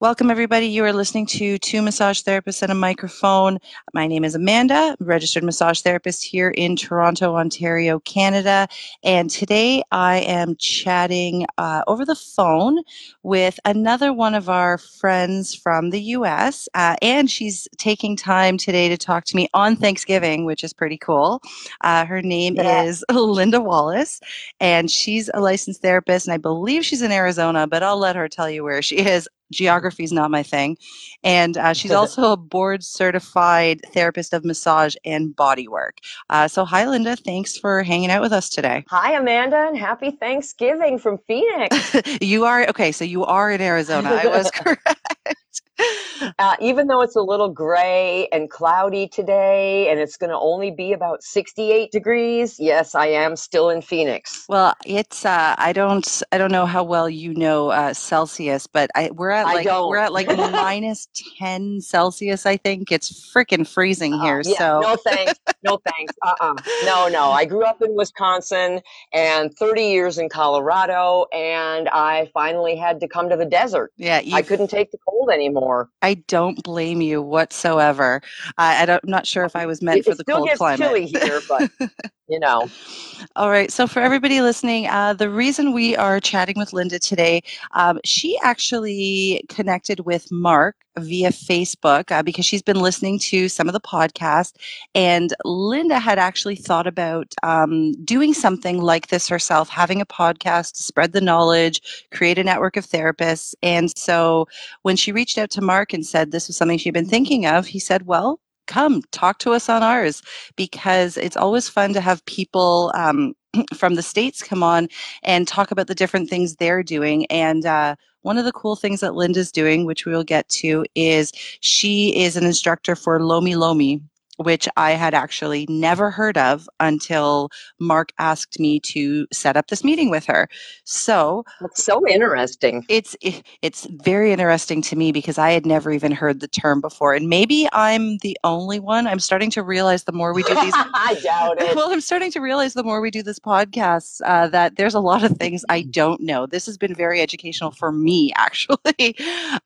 Welcome, everybody. You are listening to Two Massage Therapists and a Microphone. My name is Amanda, registered massage therapist here in Toronto, Ontario, Canada. And today I am chatting uh, over the phone with another one of our friends from the US. Uh, and she's taking time today to talk to me on Thanksgiving, which is pretty cool. Uh, her name yeah. is Linda Wallace, and she's a licensed therapist. And I believe she's in Arizona, but I'll let her tell you where she is geography is not my thing. And uh, she's also a board certified therapist of massage and body work. Uh, so, hi, Linda. Thanks for hanging out with us today. Hi, Amanda, and happy Thanksgiving from Phoenix. you are, okay, so you are in Arizona. I was correct. Uh, even though it's a little gray and cloudy today and it's going to only be about 68 degrees yes i am still in phoenix. Well it's uh, i don't i don't know how well you know uh, celsius but I, we're at like we're at like minus 10 celsius i think. It's freaking freezing uh, here yeah, so no thanks no thanks uh-uh. No no i grew up in wisconsin and 30 years in colorado and i finally had to come to the desert. Yeah i couldn't take the cold anymore I don't blame you whatsoever. I, I am not sure if I was meant it, for the cold climate. Still gets chilly here, but you know. All right. So, for everybody listening, uh, the reason we are chatting with Linda today, um, she actually connected with Mark via Facebook uh, because she's been listening to some of the podcast. And Linda had actually thought about um, doing something like this herself, having a podcast to spread the knowledge, create a network of therapists. And so, when she reached out to Mark and said this was something she'd been thinking of, he said, Well, come talk to us on ours because it's always fun to have people um, from the states come on and talk about the different things they're doing and uh, one of the cool things that linda's doing which we will get to is she is an instructor for lomi lomi which I had actually never heard of until Mark asked me to set up this meeting with her. So that's so interesting. It's it's very interesting to me because I had never even heard the term before, and maybe I'm the only one. I'm starting to realize the more we do these. I doubt it. Well, I'm starting to realize the more we do this podcast uh, that there's a lot of things I don't know. This has been very educational for me, actually.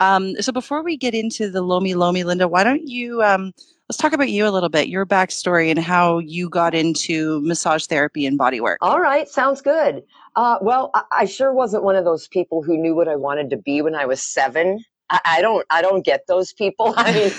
Um, so before we get into the Lomi Lomi, Linda, why don't you? Um, Let's talk about you a little bit, your backstory, and how you got into massage therapy and body work. All right, sounds good. Uh, well, I, I, sure wasn't one of those people who knew what I wanted to be when I was seven. I, I don't, I don't get those people. I mean,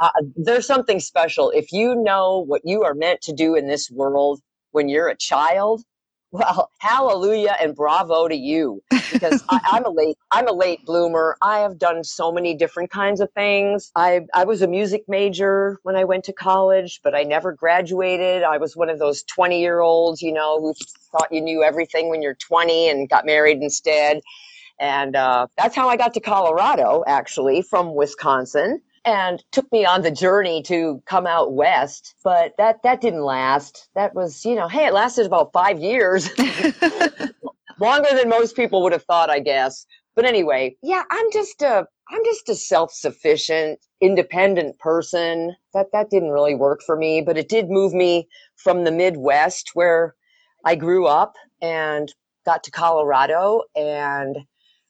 uh, there's something special if you know what you are meant to do in this world when you're a child well, hallelujah and bravo to you because I, am a late I'm a late bloomer. I have done so many different kinds of things. I I was a music major when I went to college, but I never graduated. I was one of those 20 year olds, you know, who thought you knew everything when you're 20 and got married instead. And uh, that's how I got to Colorado, actually, from Wisconsin and took me on the journey to come out west. But that that didn't last. That was, you know, hey, it lasted about five years, longer than most people would have thought, I guess. But anyway, yeah, I'm just a I'm just a self-sufficient, independent person. That that didn't really work for me, but it did move me from the Midwest where I grew up and got to Colorado and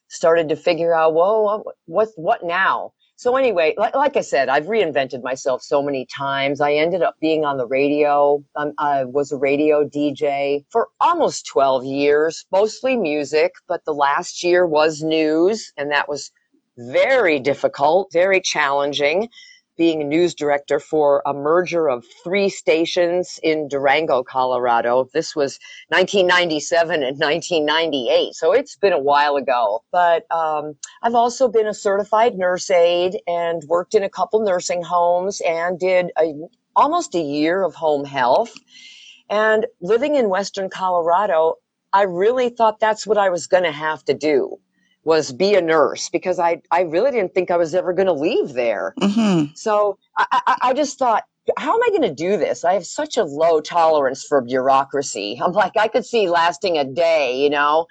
started to figure out, whoa, what what now? So anyway, like, like, I said, I've reinvented myself so many times. I ended up being on the radio. Um, I was a radio DJ for almost 12 years, mostly music, but the last year was news and that was very difficult, very challenging being a news director for a merger of three stations in Durango, Colorado. This was 1997 and 1998, so it's been a while ago. But um, I've also been a certified nurse aide and worked in a couple nursing homes and did a, almost a year of home health. And living in Western Colorado, I really thought that's what I was going to have to do was be a nurse because I, I really didn't think I was ever going to leave there. Mm-hmm. So I, I, I just thought, how am I going to do this? I have such a low tolerance for bureaucracy. I'm like, I could see lasting a day, you know?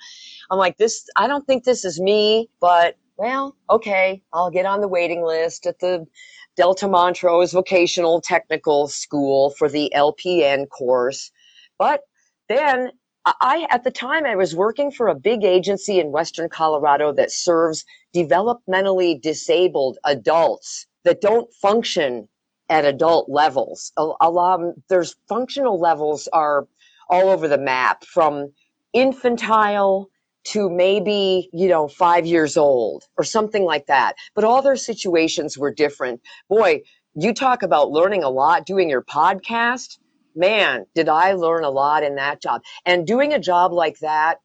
I'm like, this, I don't think this is me, but well, okay, I'll get on the waiting list at the Delta Montrose Vocational Technical School for the LPN course. But then I, at the time, I was working for a big agency in Western Colorado that serves developmentally disabled adults that don't function at adult levels. A, a lot, there's functional levels are all over the map from infantile to maybe, you know, five years old or something like that. But all their situations were different. Boy, you talk about learning a lot doing your podcast. Man, did I learn a lot in that job. And doing a job like that,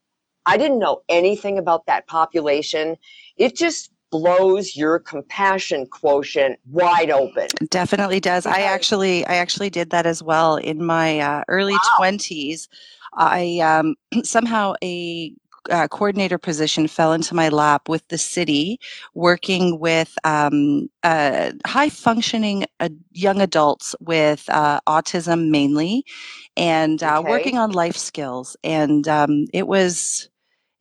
I didn't know anything about that population. It just blows your compassion quotient wide open. Definitely does. I actually I actually did that as well in my uh, early wow. 20s. I um, somehow a uh, coordinator position fell into my lap with the city, working with um, uh, high functioning uh, young adults with uh, autism mainly, and uh, okay. working on life skills. And um, it was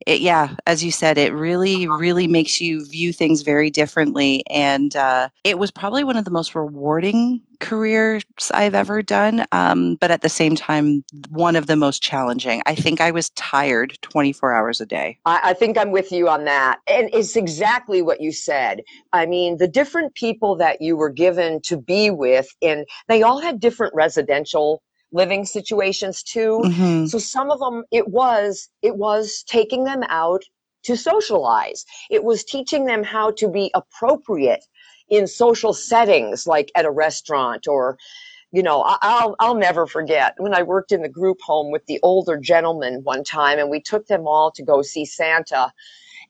it, yeah, as you said, it really, really makes you view things very differently. And uh, it was probably one of the most rewarding careers I've ever done, um, but at the same time, one of the most challenging. I think I was tired 24 hours a day. I, I think I'm with you on that. And it's exactly what you said. I mean, the different people that you were given to be with, and they all had different residential living situations too. Mm-hmm. So some of them, it was, it was taking them out to socialize. It was teaching them how to be appropriate in social settings, like at a restaurant or, you know, I'll, I'll never forget when I worked in the group home with the older gentlemen one time and we took them all to go see Santa.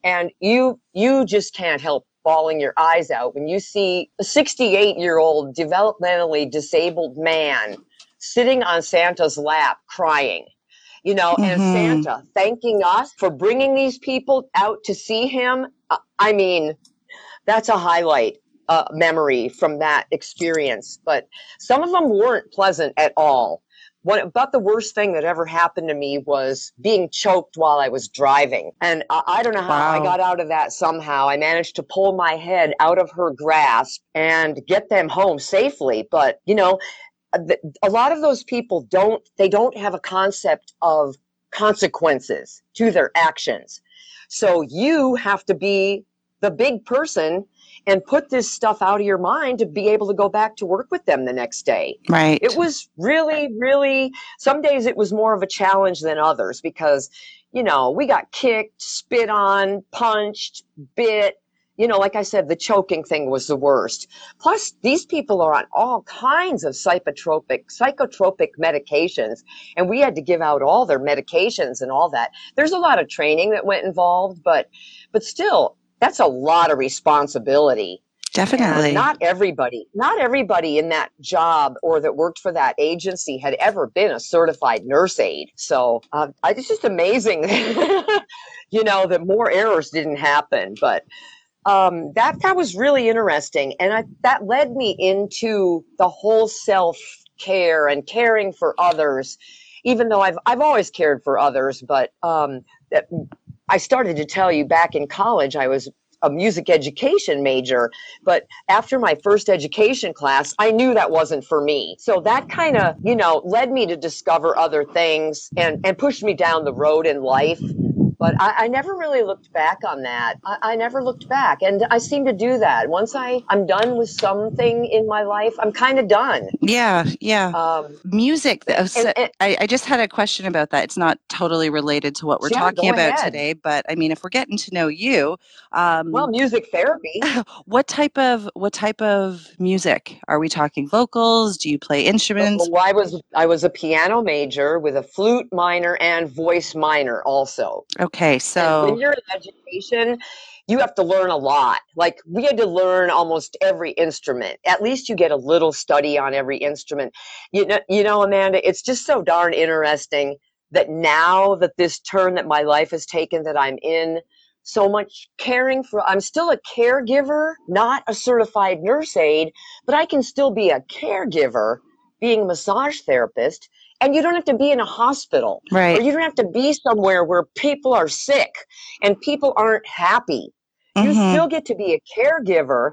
And you, you just can't help bawling your eyes out when you see a 68 year old developmentally disabled man sitting on Santa's lap crying, you know, mm-hmm. and Santa thanking us for bringing these people out to see him. Uh, I mean, that's a highlight uh, memory from that experience. But some of them weren't pleasant at all. What about the worst thing that ever happened to me was being choked while I was driving. And I, I don't know how wow. I got out of that somehow. I managed to pull my head out of her grasp and get them home safely. But, you know, Uh, a lot of those people don't they don't have a concept of consequences to their actions so you have to be the big person and put this stuff out of your mind to be able to go back to work with them the next day. Right. It was really, really, some days it was more of a challenge than others because, you know, we got kicked, spit on, punched, bit, you know, like I said, the choking thing was the worst. Plus, these people are on all kinds of psychotropic, psychotropic medications, and we had to give out all their medications and all that. There's a lot of training that went involved, but, but still, that's a lot of responsibility. Definitely. And not everybody, not everybody in that job or that worked for that agency had ever been a certified nurse aide. So uh, it's just amazing, you know, that more errors didn't happen. But um, that that was really interesting, and I, that led me into the whole self care and caring for others. Even though I've I've always cared for others, but um, that, I started to tell you back in college I was a music education major, but after my first education class, I knew that wasn't for me. So that kind of, you know, led me to discover other things and, and pushed me down the road in life but I, I, never really looked back on that. I, I, never looked back. And I seem to do that. Once I, I'm done with something in my life, I'm kind of done. Yeah, yeah. Um, Music. And, and, I, I, just had a question about that. It's not totally related to what we're yeah, talking about ahead. today, but I mean, if we're getting to know you. Um, well, music therapy. What type of what type of music are we talking? Vocals? Do you play instruments? Well, I was I was a piano major with a flute minor and voice minor also. Okay. Okay, so and when you're in education, you have to learn a lot. Like we had to learn almost every instrument. At least you get a little study on every instrument. You know, you know, Amanda, it's just so darn interesting that now that this turn that my life has taken, that I'm in so much caring for, I'm still a caregiver, not a certified nurse aide, but I can still be a caregiver being a massage therapist and you don't have to be in a hospital. Right. or you don't have to be somewhere where people are sick and people aren't happy. Mm-hmm. you still get to be a caregiver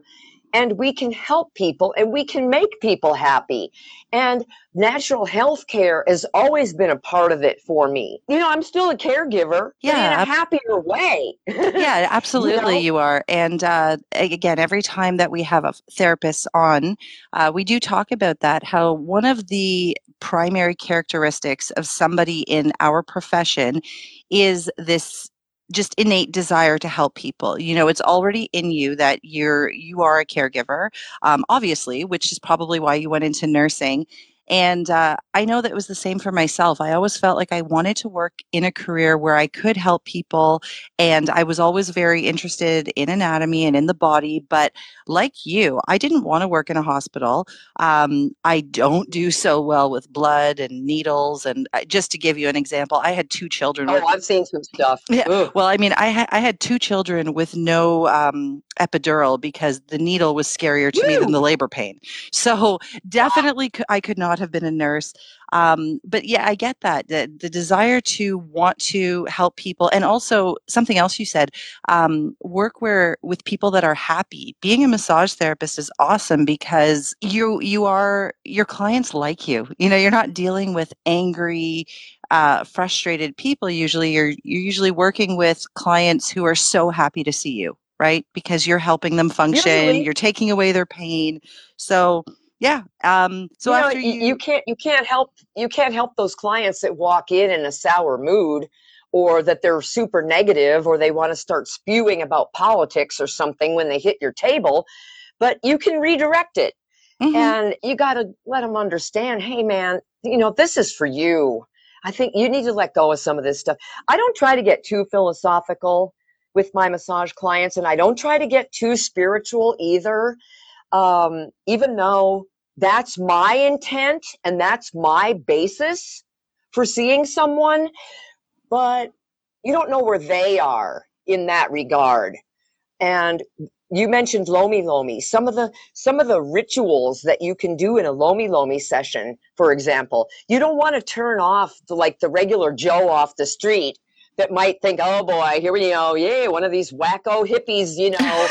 and we can help people and we can make people happy. And natural health care has always been a part of it for me. You know, I'm still a caregiver, yeah, in a happier way. yeah, absolutely, you, know? you, are. And uh, again, every time that we have a therapist on, uh, we do talk about that. How one of the primary characteristics of somebody in our profession is this just innate desire to help people you know it's already in you that you're you are a caregiver um, obviously which is probably why you went into nursing and uh, I know that it was the same for myself. I always felt like I wanted to work in a career where I could help people. And I was always very interested in anatomy and in the body. But like you, I didn't want to work in a hospital. Um, I don't do so well with blood and needles. And uh, just to give you an example, I had two children. Oh, I've seen some stuff. Yeah. Well, I mean, I, ha- I had two children with no um, epidural because the needle was scarier to Woo! me than the labor pain. So definitely, I could not have been a nurse. Um, but yeah, I get that the, the desire to want to help people, and also something else you said, um, work where with people that are happy. Being a massage therapist is awesome because you you are your clients like you. You know, you're not dealing with angry, uh, frustrated people. Usually, you're you're usually working with clients who are so happy to see you right? Because you're helping them function, Usually. you're taking away their pain. So yeah. Um, so you know, after you, you can't you can't help you can't help those clients that walk in in a sour mood or that they're super negative or they want to start spewing about politics or something when they hit your table but you can redirect it mm-hmm. and you got to let them understand hey man you know this is for you i think you need to let go of some of this stuff i don't try to get too philosophical with my massage clients and i don't try to get too spiritual either um, even though that's my intent and that's my basis for seeing someone, but you don't know where they are in that regard. And you mentioned lomi lomi. Some of the some of the rituals that you can do in a lomi lomi session, for example, you don't want to turn off the, like the regular Joe off the street that might think, oh boy, here we go, yay, one of these wacko hippies, you know,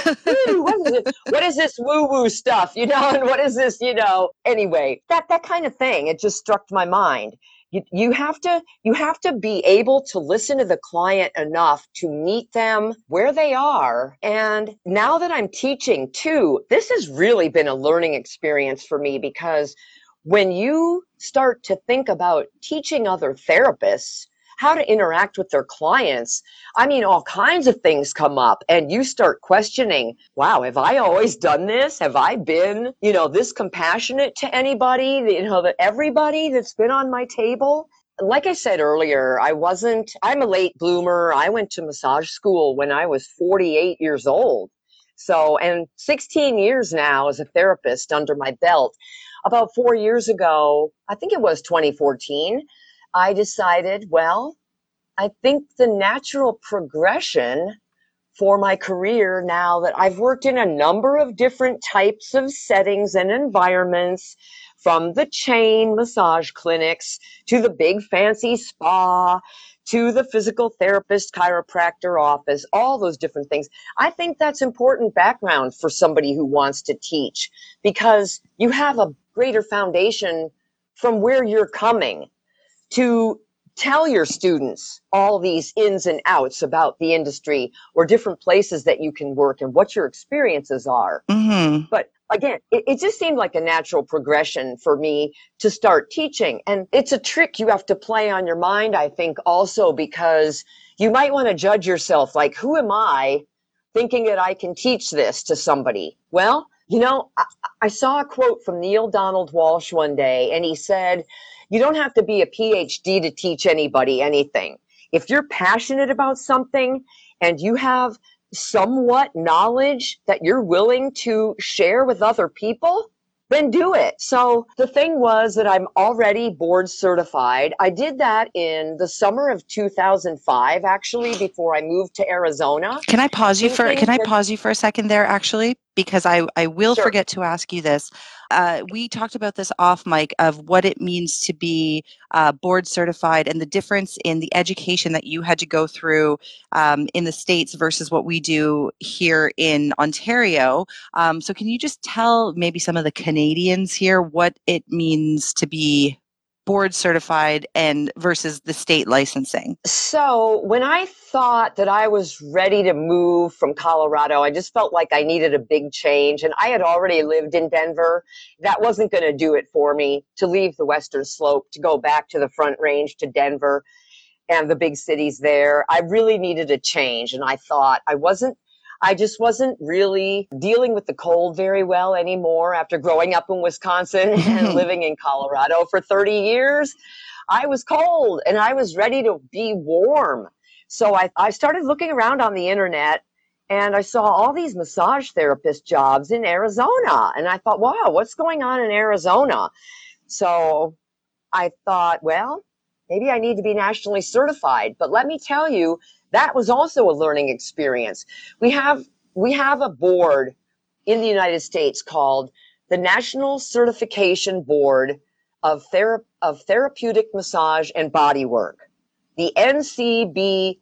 what, is it, what is this woo woo stuff, you know, and what is this, you know? Anyway, that that kind of thing, it just struck my mind. You, you have to you have to be able to listen to the client enough to meet them where they are and now that i'm teaching too this has really been a learning experience for me because when you start to think about teaching other therapists how to interact with their clients. I mean, all kinds of things come up and you start questioning, wow, have I always done this? Have I been, you know, this compassionate to anybody, you know, that everybody that's been on my table? like I said earlier, I wasn't, I'm a late bloomer. I went to massage school when I was 48 years old. So, and 16 years now as a therapist under my belt. About four years ago, I think it was 2014, I decided, well, I think the natural progression for my career now that I've worked in a number of different types of settings and environments, from the chain massage clinics to the big fancy spa to the physical therapist chiropractor office, all those different things. I think that's important background for somebody who wants to teach because you have a greater foundation from where you're coming to tell your students all these ins and outs about the industry or different places that you can work and what your experiences are. Mm-hmm. But again, it, it, just seemed like a natural progression for me to start teaching. And it's a trick you have to play on your mind, I think, also because you might want to judge yourself like, who am I thinking that I can teach this to somebody? Well, you know, I, I saw a quote from Neale Donald Walsch one day, and he said, you don't have to be a PhD to teach anybody anything. If you're passionate about something and you have somewhat knowledge that you're willing to share with other people, then do it. So the thing was that I'm already board certified. I did that in the summer of 2005, actually, before I moved to Arizona. Can I pause you for, can I pause you for a second there, actually? Because I, I will Sure. forget to ask you this. Uh, we talked about this off mic of what it means to be uh, board certified and the difference in the education that you had to go through um, in the States versus what we do here in Ontario. Um, so, can you just tell maybe some of the Canadians here what it means to be board certified and versus the state licensing? So when I thought that I was ready to move from Colorado, I just felt like I needed a big change. And I had already lived in Denver. That wasn't going to do it for me to leave the Western Slope, to go back to the Front Range to Denver and the big cities there. I really needed a change. And I thought I wasn't I just wasn't really dealing with the cold very well anymore after growing up in Wisconsin and living in Colorado for 30 years. I was cold and I was ready to be warm. So I, I started looking around on the internet and I saw all these massage therapist jobs in Arizona. And I thought, wow, what's going on in Arizona? So I thought, well, maybe I need to be nationally certified. But let me tell you, that was also a learning experience. We have we have a board in the United States called the National Certification Board of, Thera- of Therapeutic Massage and Body Work, the NCBTMB.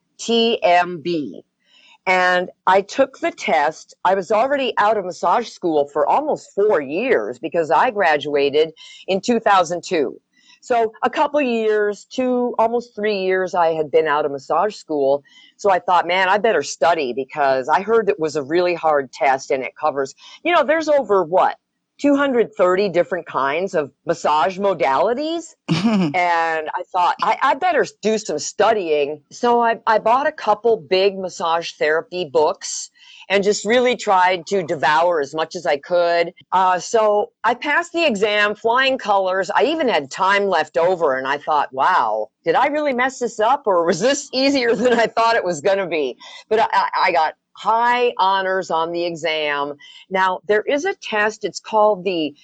And I took the test. I was already out of massage school for almost four years because I graduated in 2002. So a couple years, two, almost three years, I had been out of massage school. So I thought, man, I better study because I heard it was a really hard test and it covers, you know, there's over what, 230 different kinds of massage modalities. and I thought, I, I, better do some studying. So I, I bought a couple big massage therapy books and just really tried to devour as much as I could. Uh, so I passed the exam, flying colors. I even had time left over, and I thought, wow, did I really mess this up, or was this easier than I thought it was going to be? But I, I got high honors on the exam. Now, there is a test, it's called the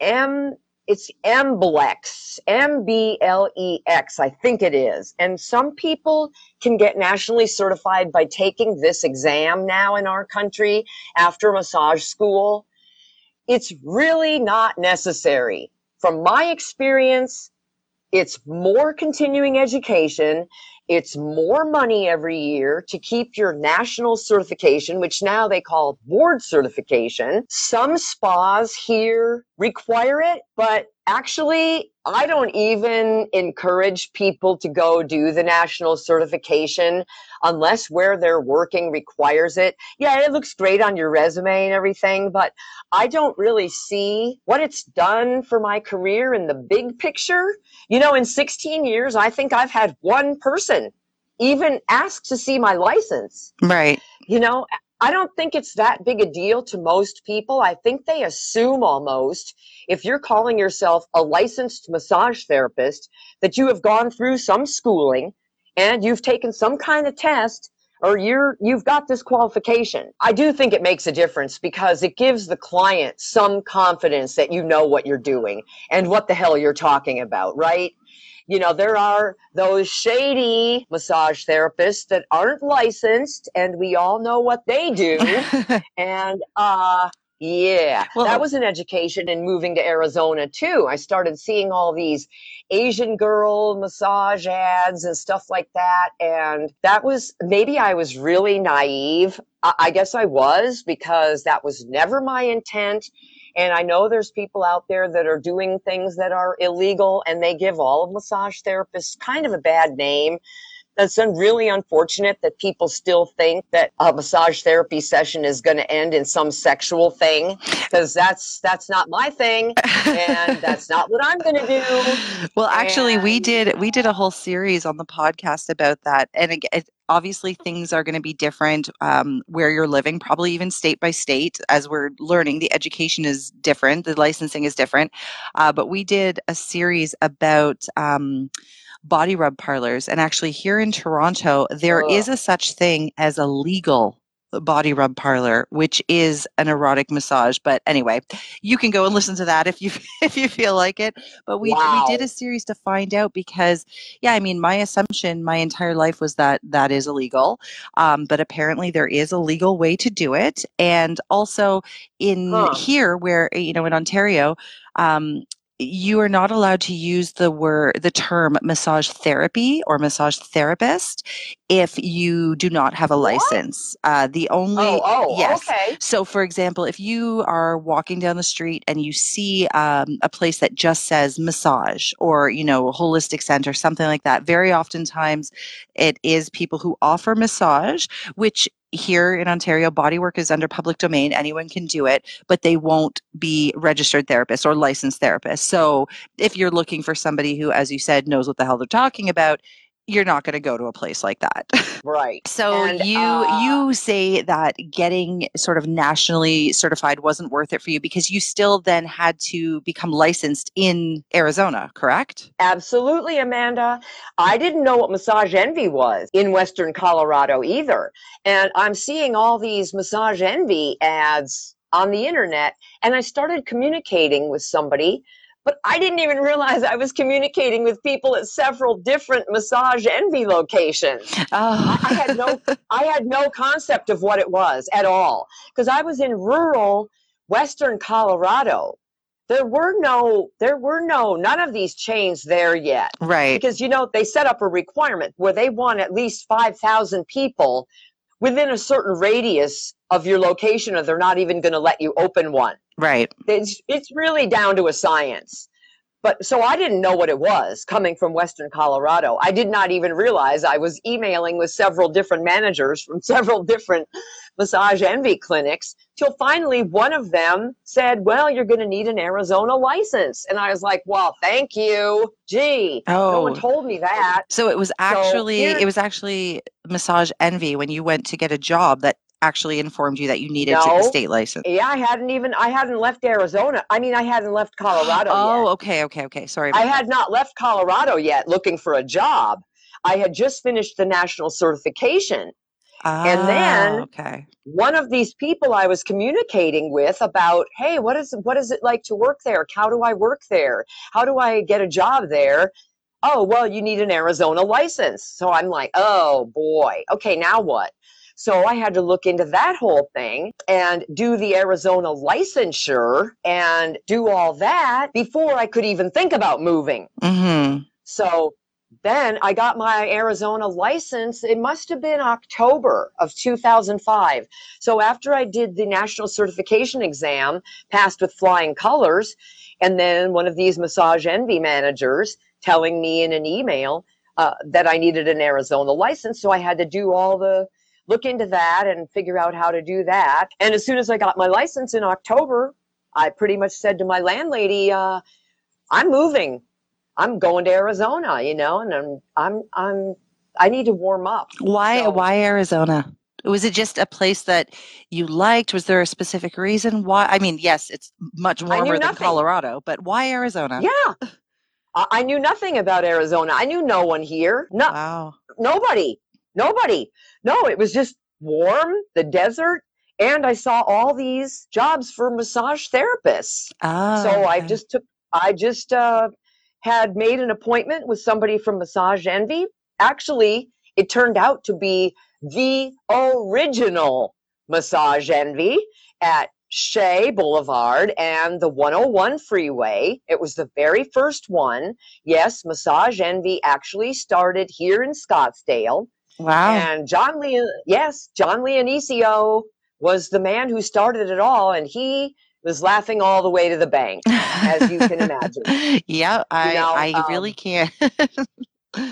M it's MBLEX, M B L E X, I think it is. And some people can get nationally certified by taking this exam now in our country after massage school. It's really not necessary. From my experience, it's more continuing education. It's more money every year to keep your national certification, which now they call board certification. Some spas here require it, but actually, I don't even encourage people to go do the national certification unless where they're working requires it. Yeah, it looks great on your resume and everything, but I don't really see what it's done for my career in the big picture. You know, in 16 years, I think I've had one person even ask to see my license. Right. You know, I don't think it's that big a deal to most people. I think they assume almost if you're calling yourself a licensed massage therapist that you have gone through some schooling and you've taken some kind of test or you're you've got this qualification. I do think it makes a difference because it gives the client some confidence that you know what you're doing and what the hell you're talking about, right? You know, there are those shady massage therapists that aren't licensed and we all know what they do. and uh yeah, well, that was an education in moving to Arizona too. I started seeing all these Asian girl massage ads and stuff like that. And that was maybe I was really naive. I, I guess I was because that was never my intent. And I know there's people out there that are doing things that are illegal and they give all of massage therapists kind of a bad name that's really unfortunate that people still think that a massage therapy session is going to end in some sexual thing because that's that's not my thing and that's not what I'm going to do. Well, actually, and, we did we did a whole series on the podcast about that, and it, obviously things are going to be different um, where you're living, probably even state by state. As we're learning, the education is different, the licensing is different. Uh, but we did a series about. Um, body rub parlors. And actually, here in Toronto, there is a such thing as a legal Body Rub Parlor, which is an erotic massage. But anyway, you can go and listen to that if you if you feel like it. But we Wow. we did a series to find out because yeah, I mean, my assumption my entire life was that that is illegal, um, but apparently there is a legal way to do it, and also in Huh. here where you know in Ontario. Um, you are not allowed to use the word the term massage therapy or massage therapist if you do not have a license. Uh, the only Oh, oh, yes. okay. so for example if you are walking down the street and you see um, a place that just says massage or you know holistic center something like that very oftentimes it is people who offer massage which here in Ontario, bodywork is under public domain. Anyone can do it, but they won't be registered therapists or licensed therapists. So if you're looking for somebody who, as you said, knows what the hell they're talking about, you're not going to go to a place like that. Right. so And, you uh, you say that getting sort of nationally certified wasn't worth it for you because you still then had to become licensed in Arizona, correct? Absolutely, Amanda. I didn't know what Massage Envy was in Western Colorado either. And I'm seeing all these Massage Envy ads on the internet, and I started communicating with somebody, but I didn't even realize I was communicating with people at several different Massage Envy locations. Oh, I had no I had no concept of what it was at all because I was in rural western Colorado. There were no there were no none of these chains there yet right. because you know they set up a requirement where they want at least 5,000 people within a certain radius of your location or they're not even going to let you open one Right. it's it's really down to a science. But so I didn't know what it was coming from Western Colorado. I did not even realize I was emailing with several different managers from several different massage envy clinics till finally one of them said, "Well, you're going to need an Arizona license." And I was like, "Well, thank you. Gee, oh. no one oh. told me that." So it was actually here- it was actually massage envy when you went to get a job that actually informed you that you needed to, No. the state license. Yeah, I hadn't even I hadn't left Arizona. I mean, I hadn't left Colorado yet. Oh, yet. okay, okay, okay. Sorry. I about had not left Colorado yet looking for a job. I had just finished the national certification. that. and then- Ah, okay. One of these people I was communicating with about, hey, what is what is it like to work there? How do I work there? How do I get a job there? Oh, well, you need an Arizona license. So I'm like, oh boy. Okay, now what? So I had to look into that whole thing and do the Arizona licensure and do all that before I could even think about moving. Mm-hmm. So then I got my Arizona license. It must have been October of 2005. So after I did the national certification exam, passed with flying colors, and then one of these massage envy managers telling me in an email uh, that I needed an Arizona license. So I had to do all the look into that and figure out how to do that. And as soon as I got my license in October, I pretty much said to my landlady, uh, I'm moving. I'm going to Arizona, you know, and I'm I'm I'm I need to warm up. Why So- why Arizona? Was it just a place that you liked? Was there a specific reason why? I mean, yes, it's much warmer than. Colorado, but why Arizona? Yeah. I, I knew nothing about Arizona. I knew no one here. No Wow. nobody. Nobody. No, it was just warm, the desert, and I saw all these jobs for massage therapists. Oh, so I just took I just uh had made an appointment with somebody from Massage Envy. Actually, it turned out to be the original Massage Envy at Shea Boulevard and the 101 freeway. It was the very first one. Yes, Massage Envy actually started here in Scottsdale. Wow. And John Leon, yes, John Leonesio was the man who started it all, and he was laughing all the way to the bank. as you can imagine. yeah, I know, I um, really can.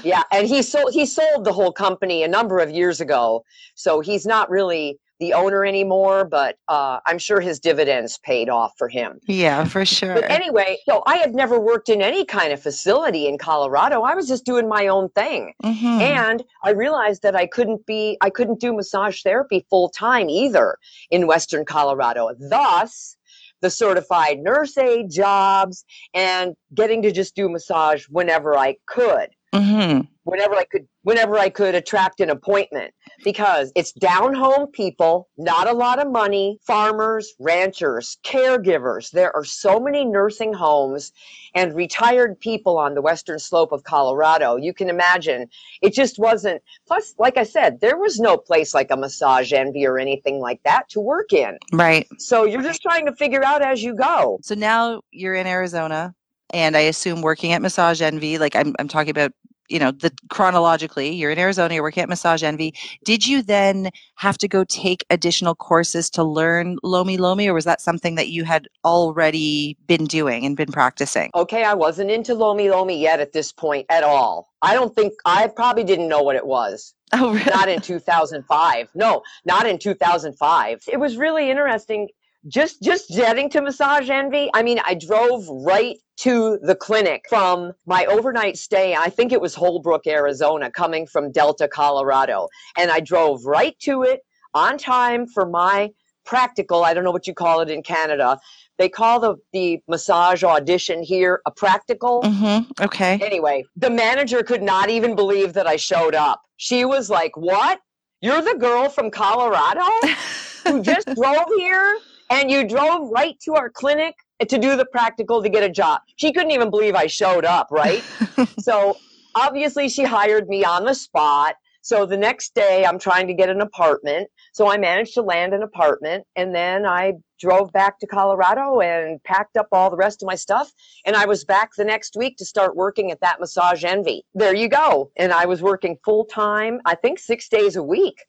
Yeah, and he sold he sold the whole company a number of years ago, so he's not really the owner anymore. But uh, I'm sure his dividends paid off for him. yeah, for sure. But anyway, so I had never worked in any kind of facility in Colorado. I was just doing my own thing. Mhm. And I realized that I couldn't be, I couldn't do massage therapy full time either in Western Colorado. Thus, the certified nurse aide jobs and getting to just do massage whenever I could. Mm-hmm. whenever I could whenever I could attract an appointment because it's down home people, not a lot of money, farmers, ranchers, caregivers. There are so many nursing homes and retired people on the western slope of Colorado. You can imagine it just wasn't. Plus, like I said, there was no place like a Massage Envy or anything like that to work in. Right. So you're just trying to figure out as you go. So now you're in Arizona and I assume working at Massage Envy, like I'm, I'm talking about you know the chronologically you're in arizona you're working at massage envy did you then have to go take additional courses to learn lomi lomi or was that something that you had already been doing and been practicing okay i wasn't into lomi lomi yet at this point at all i don't think i probably didn't know what it was Oh, really? Not in 2005. No, not in 2005. It was really interesting just just getting to massage envy i mean i drove right to the clinic from my overnight stay i think it was holbrook arizona coming from delta colorado. And i drove right to it on time for my practical i don't know what you call it in canada. They call the, the massage audition here a practical. Mm-hmm. okay. Anyway the manager could not even believe that i showed up. She was like what? You're the girl from colorado who just drove here and you drove right to our clinic to do the practical to get a job. She couldn't even believe I showed up, right? so obviously she hired me on the spot. So the next day I'm trying to get an apartment. So I managed to land an apartment and then I drove back to Colorado and packed up all the rest of my stuff. And I was back the next week to start working at that Massage Envy. There you go. And I was working full time, I think six days a week.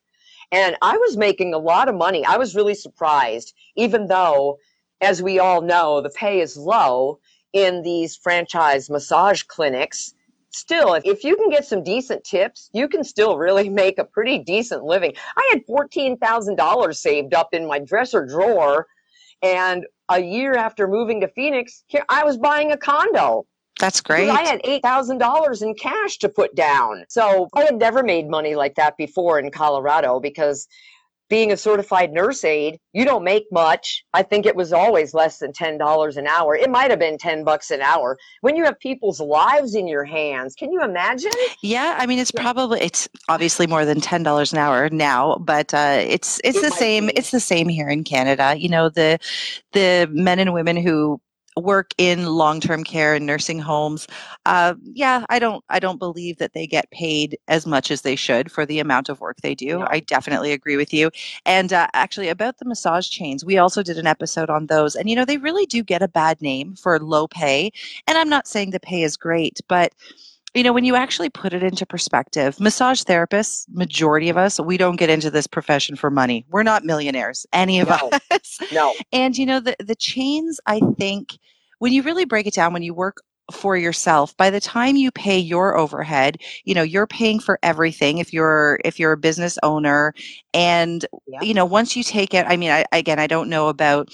And I was making a lot of money. I was really surprised, even though, as we all know, the pay is low in these franchise massage clinics. Still, if you can get some decent tips, you can still really make a pretty decent living. I had $14,000 saved up in my dresser drawer. And a year after moving to Phoenix, here I was buying a condo. That's great. I had $8,000 in cash to put down. So I had never made money like that before in Colorado because being a certified nurse aide, you don't make much. I think it was always less than $10 an hour. It might have been 10 bucks an hour. When you have people's lives in your hands, can you imagine? Yeah, I mean it's probably it's obviously more than $10 an hour now, but uh, it's it's it the same be. it's the same here in Canada. You know, the the men and women who work in long-term care and nursing homes uh, yeah i don't i don't believe that they get paid as much as they should for the amount of work they do. I definitely agree with you. And uh, actually about the massage chains we also did an episode on those and you know they really do get a bad name for low pay and i'm not saying the pay is great but you know when you actually put it into perspective massage therapists majority of us we don't get into this profession for money we're not millionaires any of no. us no and you know the the chains i think when you really break it down when you work for yourself by the time you pay your overhead you know you're paying for everything if you're if you're a business owner and yeah. you know once you take it i mean I, again i don't know about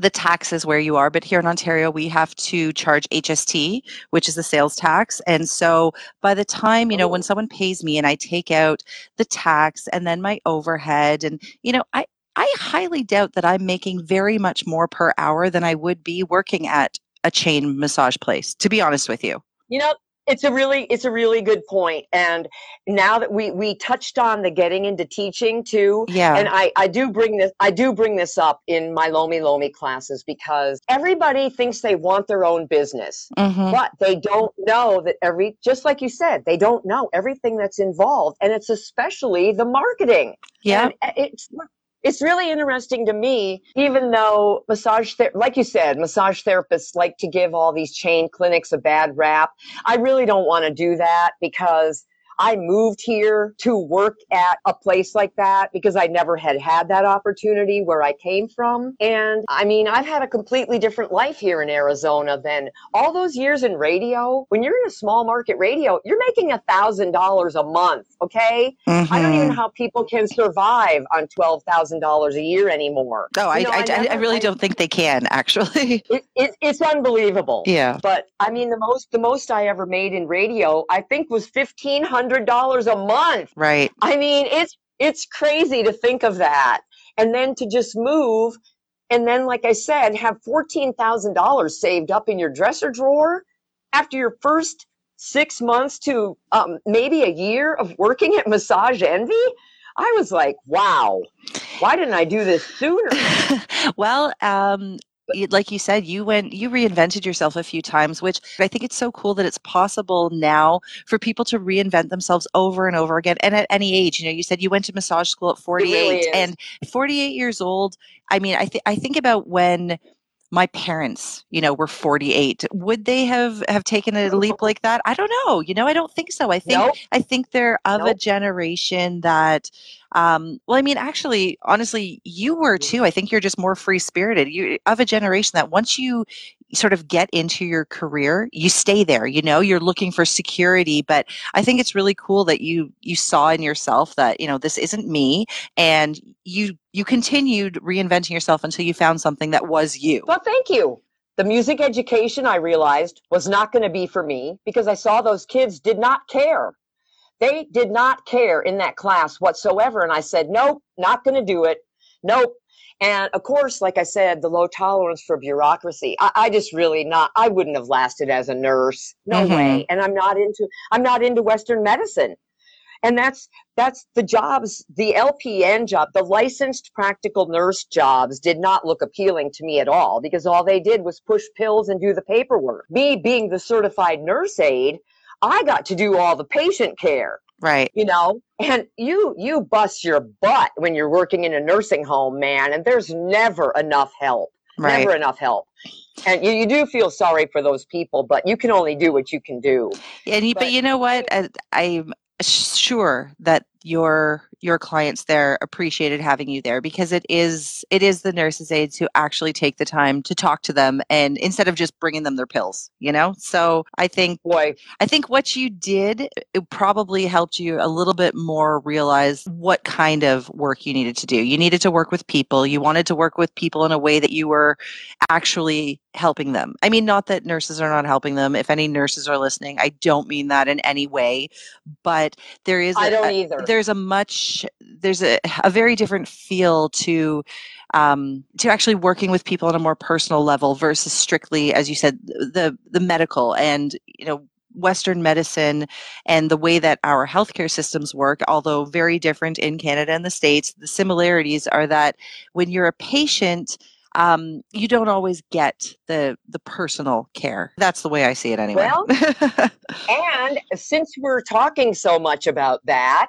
the taxes where you are, but here in Ontario, we have to charge HST, which is the sales tax. And so by the time, you know, when someone pays me and I take out the tax and then my overhead, and, you know, I, I highly doubt that I'm making very much more per hour than I would be working at a chain massage place, to be honest with you. You know, it's a really it's a really good point and now that we we touched on the getting into teaching too yeah. and i i do bring this i do bring this up in my lomi lomi classes because everybody thinks they want their own business mm-hmm. but they don't know that every just like you said they don't know everything that's involved and it's especially the marketing. Yeah. And it's it's really interesting to me, even though massage, ther- like you said, massage therapists like to give all these chain clinics a bad rap. I really don't want to do that because I moved here to work at a place like that because I never had had that opportunity where I came from. And I mean, I've had a completely different life here in Arizona than all those years in radio. When you're in a small market radio, you're making a thousand dollars a month. Okay. Mm-hmm. I don't even mm-hmm. know how people can survive on $12,000 a year anymore. Oh, I, know, I, I, I, really don't think they can actually. It, it, it's unbelievable. Yeah. But I mean, the most, the most I ever made in radio, I think was 1500 hundred dollars a month. Right. I mean, it's it's crazy to think of that. And then to just move and then like I said, have fourteen thousand dollars saved up in your dresser drawer after your first six months to um, maybe a year of working at Massage Envy, I was like, wow, why didn't I do this sooner? well, um, like you said, you went, you reinvented yourself a few times, which I think it's so cool that it's possible now for people to reinvent themselves over and over again. And at any age, you know, you said you went to massage school at 48 really and 48 years old. I mean, I, th- I think about when my parents you know were 48 would they have have taken a leap like that i don't know you know i don't think so i think nope. i think they're of nope. a generation that um, well i mean actually honestly you were too i think you're just more free spirited you of a generation that once you sort of get into your career you stay there you know you're looking for security but i think it's really cool that you you saw in yourself that you know this isn't me and you you continued reinventing yourself until you found something that was you. Well thank you. The music education i realized was not going to be for me because i saw those kids did not care. They did not care in that class whatsoever and i said nope not going to do it. Nope and of course, like I said, the low tolerance for bureaucracy. I, I just really not. I wouldn't have lasted as a nurse. No mm-hmm. way. And I'm not into. I'm not into Western medicine. And that's that's the jobs. The LPN job, the licensed practical nurse jobs, did not look appealing to me at all because all they did was push pills and do the paperwork. Me being the certified nurse aide, I got to do all the patient care. Right. You know, and you you bust your butt when you're working in a nursing home, man, and there's never enough help. Right. Never enough help. And you, you do feel sorry for those people, but you can only do what you can do. And you, but, but you know what? I, I'm sure that your your clients there appreciated having you there because it is it is the nurses aides who actually take the time to talk to them and instead of just bringing them their pills you know? So i think boy. I think what you did it probably helped you a little bit more realize what kind of work you needed to do. You needed to work with people. You wanted to work with people in a way that you were actually helping them. I mean not that nurses are not helping them. If any nurses are listening i don't mean that in any way but there is I don't a, either there's a much there's a, a very different feel to um, to actually working with people on a more personal level versus strictly, as you said, the the medical and you know Western medicine and the way that our healthcare systems work, although very different in Canada and the States, the similarities are that when you're a patient, um, you don't always get the the personal care. That's the way I see it anyway. Well, and since we're talking so much about that,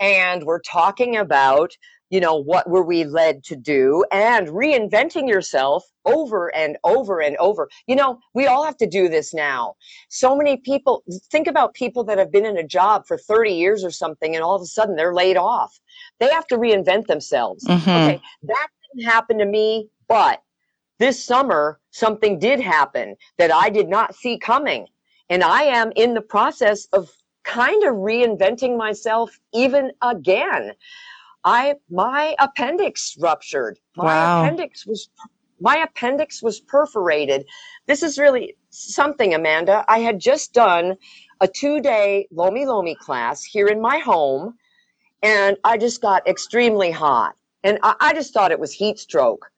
and we're talking about you know what were we led to do and reinventing yourself over and over and over you know we all have to do this now so many people think about people that have been in a job for 30 years or something and all of a sudden they're laid off they have to reinvent themselves mm-hmm. okay that didn't happen to me but this summer, something did happen that I did not see coming. And I am in the process of kind of reinventing myself even again. I my appendix ruptured. My wow. appendix was my appendix was perforated. This is really something, Amanda. I had just done a two-day Lomi Lomi class here in my home, and I just got extremely hot. And I, I just thought it was heat stroke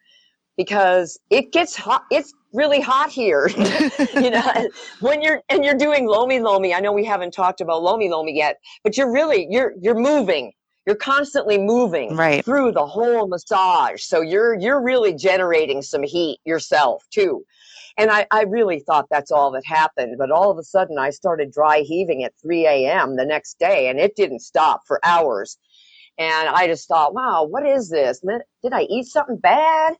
because it gets hot. It's really hot here. you know, when you're and you're doing lomi lomi. I know we haven't talked about lomi lomi yet, but you're really you're you're moving. You're constantly moving right. through the whole massage. So you're you're really generating some heat yourself too. And I, I really thought that's all that happened. But all of a sudden I started dry heaving at 3 a.m. the next day and it didn't stop for hours. And I just thought, wow, what is this? Did I eat something bad?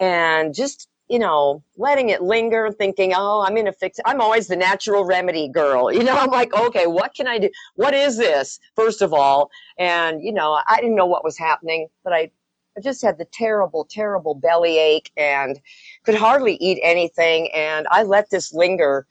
And just you know, letting it linger, thinking, oh, I'm in a fix. I'm always the natural remedy girl. You know, I'm like, okay, what can I do? What is this, first of all? And, you know, I didn't know what was happening, but I, I just had the terrible, terrible belly ache and could hardly eat anything. And I let this linger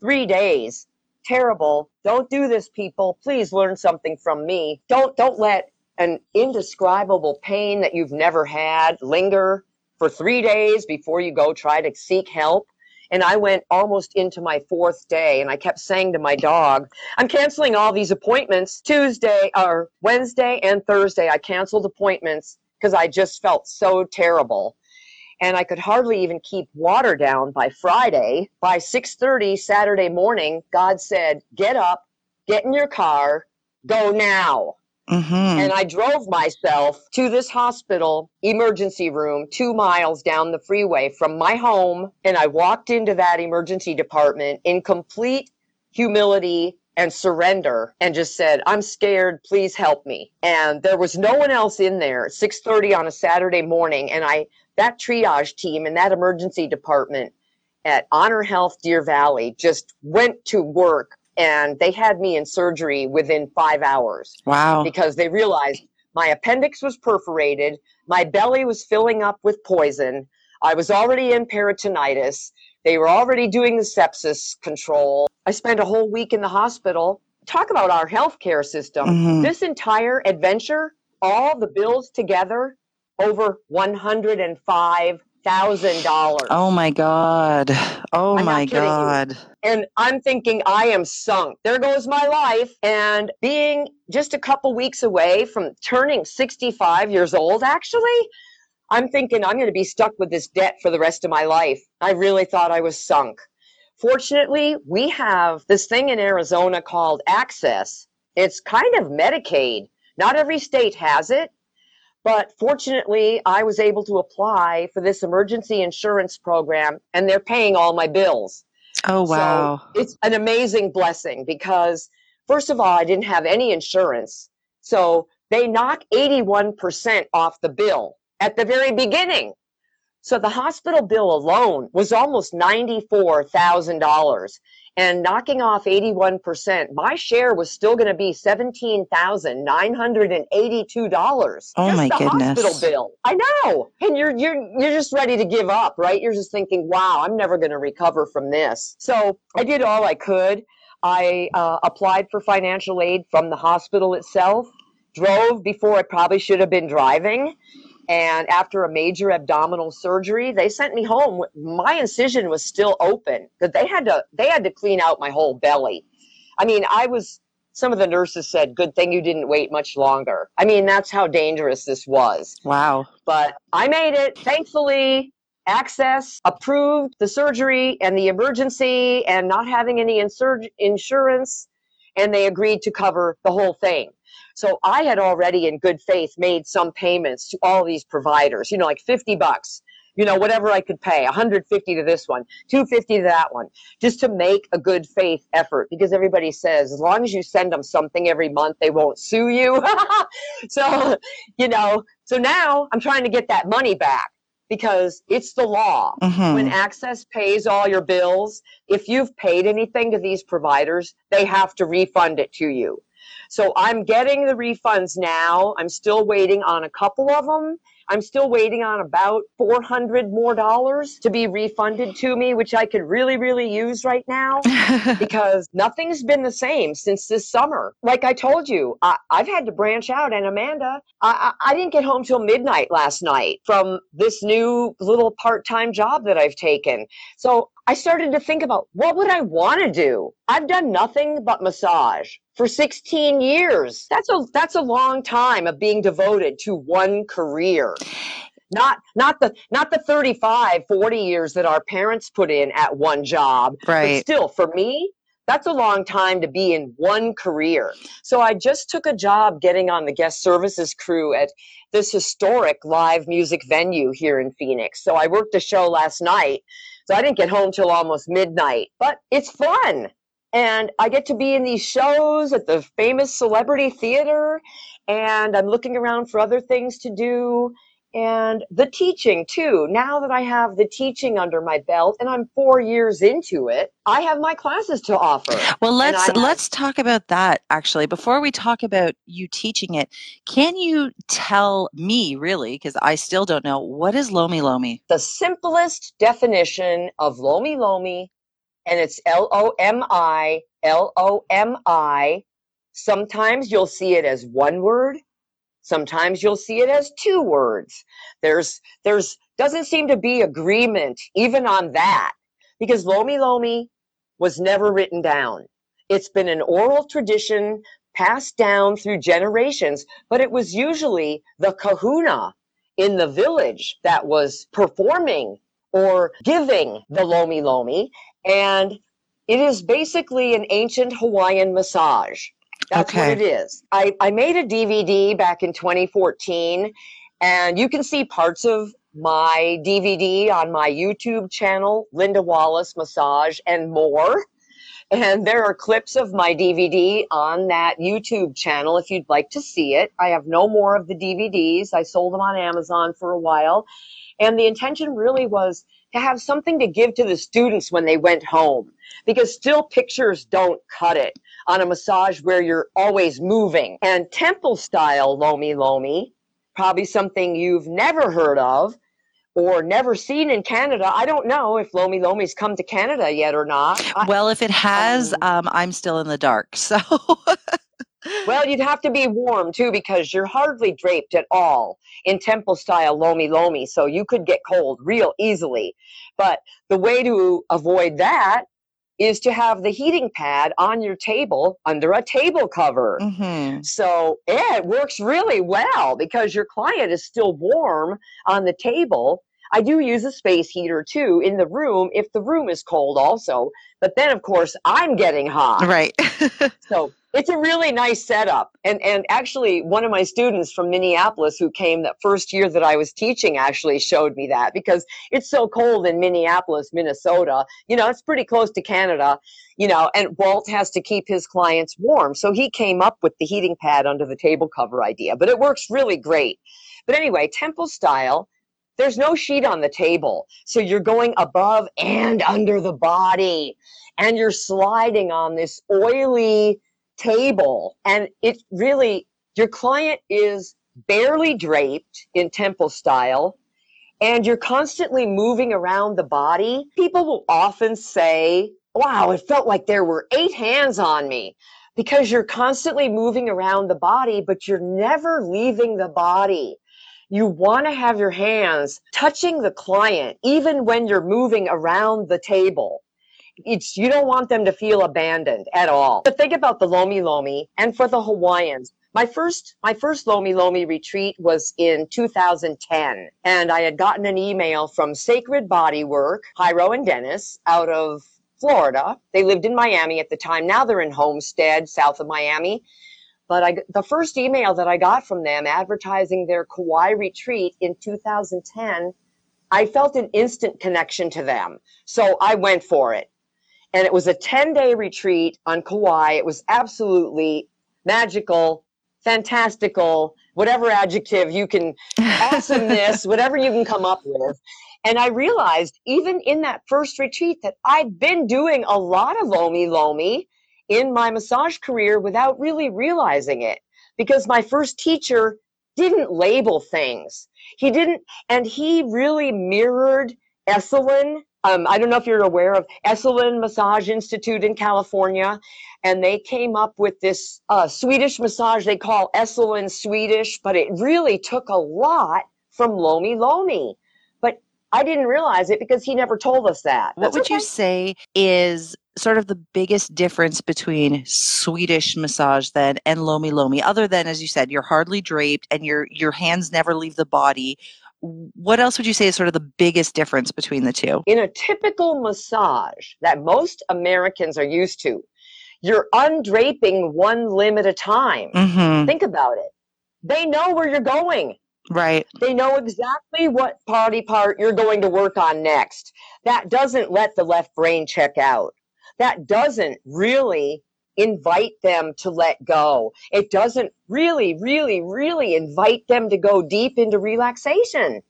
three days. Terrible. Don't do this, people. Please learn something from me. Don't, don't let an indescribable pain that you've never had linger for three days before you go try to seek help. And I went almost into my fourth day and I kept saying to my dog, I'm canceling all these appointments Tuesday or Wednesday and Thursday. I canceled appointments because I just felt so terrible. and I could hardly even keep water down by Friday. By 6:30 Saturday morning, God said, "Get up, get in your car, go now." Mm-hmm. And I drove myself to this hospital emergency room two miles down the freeway from my home. And I walked into that emergency department in complete humility and surrender and just said, I'm scared. Please help me. And there was no one else in there 630 on a Saturday morning. And I, that triage team and that emergency department at Honor Health Deer Valley just went to work and they had me in surgery within five hours. Wow. Because they realized my appendix was perforated, my belly was filling up with poison, I was already in peritonitis, they were already doing the sepsis control. I spent a whole week in the hospital. Talk about our healthcare system. Mm-hmm. This entire adventure, all the bills together, over $105 thousand dollars. Oh my god! Oh I'm my god! You. And I'm thinking I am sunk. There goes my life. And being just a couple weeks away from turning 65 years old, actually, I'm thinking I'm going to be stuck with this debt for the rest of my life. I really thought I was sunk. Fortunately, we have this thing in Arizona called AHCCCS. It's kind of Medicaid. Not every state has it. But fortunately, I was able to apply for this emergency insurance program and they're paying all my bills. Oh, wow. So it's an amazing blessing because, first of all, I didn't have any insurance. So they knock 81% off the bill at the very beginning. So the hospital bill alone was almost $94,000 and knocking off 81%, my share was still going to be $17,982. Oh my the goodness. Hospital bill. I know. And you're, you're, you're just ready to give up, right? You're just thinking, wow, I'm never going to recover from this. So I did all I could. I uh, applied for financial aid from the hospital itself, drove before I probably should have been driving and after a major abdominal surgery, they sent me home. My incision was still open because they had to they had to clean out my whole belly. I mean, I was some of the nurses said, Good thing you didn't wait much longer. I mean, that's how dangerous this was. Wow. But I made it. Thankfully, AHCCCS approved the surgery and the emergency and not having any insur- insurance. And they agreed to cover the whole thing. So I had already, in good faith, made some payments to all these providers, you know, like 50 bucks, you know, whatever I could pay, 150 to this one, 250 to that one, just to make a good faith effort because everybody says as long as you send them something every month, they won't sue you. so, you know, so now I'm trying to get that money back because it's the law. Mm-hmm. When AHCCCS pays all your bills, if you've paid anything to these providers, they have to refund it to you. So I'm getting the refunds now. I'm still waiting on a couple of them. I'm still waiting on about 400 more dollars to be refunded to me, which I could really, really use right now because nothing's been the same since this summer. Like I told you, I, have had to branch out. And Amanda, I, I didn't get home till midnight last night from this new little part time job that I've taken. So I started to think about what would I want to do? I've done nothing but massage for 16 years. That's a that's a long time of being devoted to one career. Not not the not the 35, 40 years that our parents put in at one job. Right. But still, for me, that's a long time to be in one career. So I just took a job getting on the guest services crew at this historic live music venue here in Phoenix. So I worked a show last night. So I didn't get home till almost midnight, but it's fun. And I get to be in these shows at the famous celebrity theater, and I'm looking around for other things to do. And the teaching too. Now that I have the teaching under my belt and I'm four years into it, I have my classes to offer. Well, let's have- let's talk about that actually. Before we talk about you teaching it, can you tell me really, because I still don't know, what is Lomi Lomi? The simplest definition of Lomi Lomi and it's L O M I L O M I. Sometimes you'll see it as one word. Sometimes you'll see it as two words. There's there's doesn't seem to be agreement even on that because Lomi Lomi was never written down. It's been an oral tradition passed down through generations, but it was usually the kahuna in the village that was performing or giving the Lomi Lomi. And it is basically an ancient Hawaiian massage. That's Okay. what it is. I, I made a DVD back in 2014, and you can see parts of my DVD on my YouTube channel, Linda Wallace Massage, and more. And there are clips of my DVD on that YouTube channel if you'd like to see it. I have no more of the DVDs. I sold them on Amazon for a while. And the intention really was to have something to give to the students when they went home because still pictures don't cut it on a massage where you're always moving. And temple style Lomi Lomi, probably something you've never heard of or never seen in Canada. I don't know if Lomi Lomi's come to Canada yet or not. Well, if it has, um, I'm still in the dark. So, Well, you'd have to be warm too because you're hardly draped at all in temple style lomi lomi, so you could get cold real easily. But the way to avoid that is to have the heating pad on your table under a table cover. Mhm. So, yeah, it works really well because your client is still warm on the table. I do use a space heater too in the room if the room is cold also. But then, of course, I'm getting hot. right. So it's a really nice setup. And and actually one of my students from Minneapolis who came that first year that I was teaching actually showed me that because it's so cold in Minneapolis, Minnesota. You know, it's pretty close to Canada, you know, and Walt has to keep his clients warm. So he came up with the heating pad under the table cover idea, but it works really great. But anyway, temple style, there's no sheet on the table. So you're going above and under the body and you're sliding on this oily table. And it really your client is barely draped in temple style and you're constantly moving around the body. People will often say wow it felt like there were eight hands on me because you're constantly moving around the body but you're never leaving the body. You want to have your hands touching the client even when you're moving around the table it's you don't want them to feel abandoned at all. But think about the Lomi Lomi and for the Hawaiians. My first my first Lomi Lomi retreat was in 2010 and I had gotten an email from Sacred Bodywork, Hyro and Dennis out of Florida. They lived in Miami at the time. Now they're in Homestead, south of Miami. But I, the first email that I got from them advertising their Kauai retreat in 2010, I felt an instant connection to them. So I went for it and it was a 10 day retreat on Kauai. It was absolutely magical, fantastical, whatever adjective you can, awesomeness, whatever you can come up with. And I realized even in that first retreat that I'd been doing a lot of Lomi Lomi in my massage career without really realizing it because my first teacher didn't label things. He didn't, and he really mirrored Esalen um, I don't know if you're aware of Esalen Massage Institute in California, and they came up with this uh, Swedish massage they call Esalen Swedish, but it really took a lot from Lomi Lomi. But I didn't realize it because he never told us that. what That's would you say is sort of the biggest difference between Swedish massage then and Lomi Lomi? Other than, as you said, you're hardly draped and your your hands never leave the body. What else would you say is sort of the biggest difference between the two? in a typical massage that most Americans are used to, you're undraping one limb at a time. Mm-hmm. Think about it. They know where you're going. Right. They know exactly what body part you're going to work on next. That doesn't let the left brain check out. That doesn't really invite them to let go. It doesn't really, really, really invite them to go deep into relaxation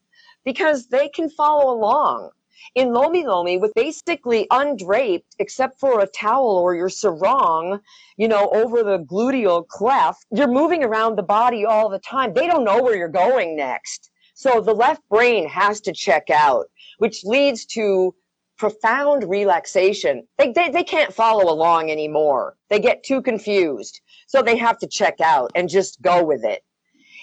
because they can follow along. In Lomi Lomi, with basically undraped except for a towel or your sarong, you know, over the gluteal cleft, you're moving around the body all the time. They don't know where you're going next. So the left brain has to check out, which leads to profound relaxation. They, they, they can't follow along anymore. They get too confused. So they have to check out and just go with it.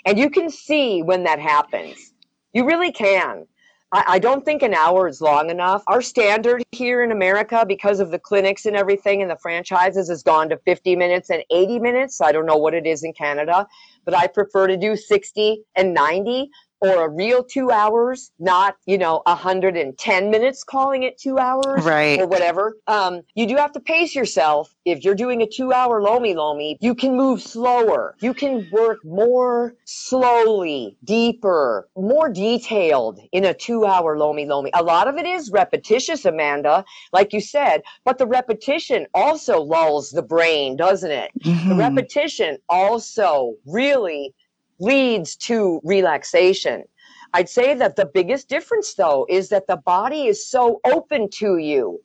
And you can see when that happens. You really can. I, I don't think an hour is long enough. Our standard here in America, because of the clinics and everything and the franchises, has gone to 50 minutes and 80 minutes. I don't know what it is in Canada, but I prefer to do 60 and 90 or a real two hours, not, you know, 110 minutes calling it two hours right. or whatever. Um, you do have to pace yourself. If you're doing a two hour Lomi Lomi, you can move slower. You can work more slowly, deeper, more detailed in a two hour Lomi Lomi. A lot of it is repetitious, Amanda, like you said, but the repetition also lulls the brain, doesn't it? Mm-hmm. The repetition also really leads to relaxation. I'd say that the biggest difference though is that the body is so open to you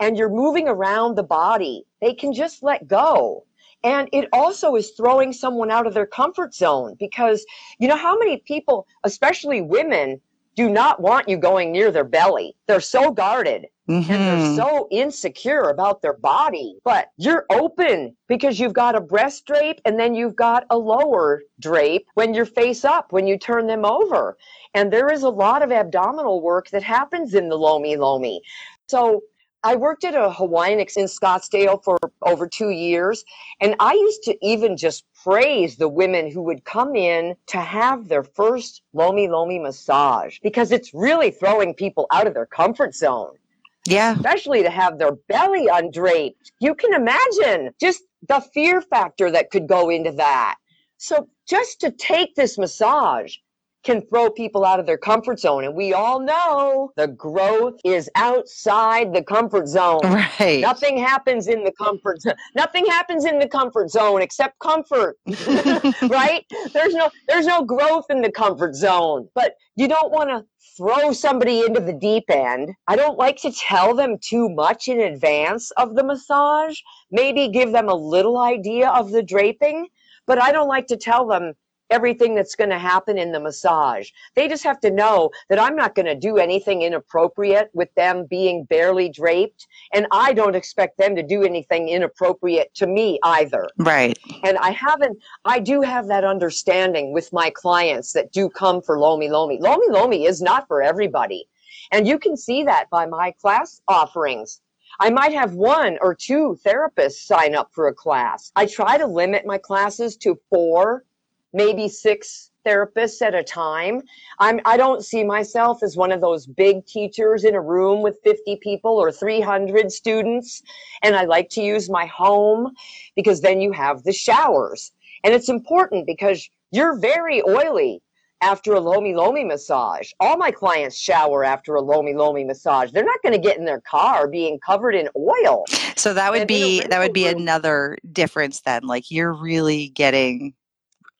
and you're moving around the body. They can just let go. And it also is throwing someone out of their comfort zone because you know how many people, especially women, do not want you going near their belly. They're so guarded mm-hmm. and they're mm-hmm. so insecure about their body. But you're open because you've got a breast drape and then you've got a lower drape when you're face up, when you turn them over. And there is a lot of abdominal work that happens in the Lomi Lomi. So I worked at a Hawaiian ex- in Scottsdale for over two years, and I used to even just praise the women who would come in to have their first Lomi Lomi massage because it's really throwing people out of their comfort zone. Yeah. Especially to have their belly undraped. You can imagine just the fear factor that could go into that. So just to take this massage can throw people out of their comfort zone. And we all know the growth is outside the comfort zone. Right. Nothing happens in the comfort zone. Nothing happens in the comfort zone except comfort. right? There's no there's no growth in the comfort zone. But you don't want to throw somebody into the deep end. I don't like to tell them too much in advance of the massage. Maybe give them a little idea of the draping, but I don't like to tell them everything that's going to happen in the massage. They just have to know that I'm not going to do anything inappropriate with them being barely draped. And I don't expect them to do anything inappropriate to me either. Right. And I haven't, I do have that understanding with my clients that do come for Lomi Lomi. Lomi Lomi is not for everybody. And you can see that by my class offerings. I might have one or two therapists sign up for a class. I try to limit my classes to four maybe six therapists at a time. I'm, I don't see myself as one of those big teachers in a room with 50 people or 300 students. And I like to use my home because then you have the showers. And it's important because you're very oily after a Lomi Lomi massage. All my clients shower after a Lomi Lomi massage. They're not going to get in their car being covered in oil. So that would and be that would be room, another difference then. Like you're really getting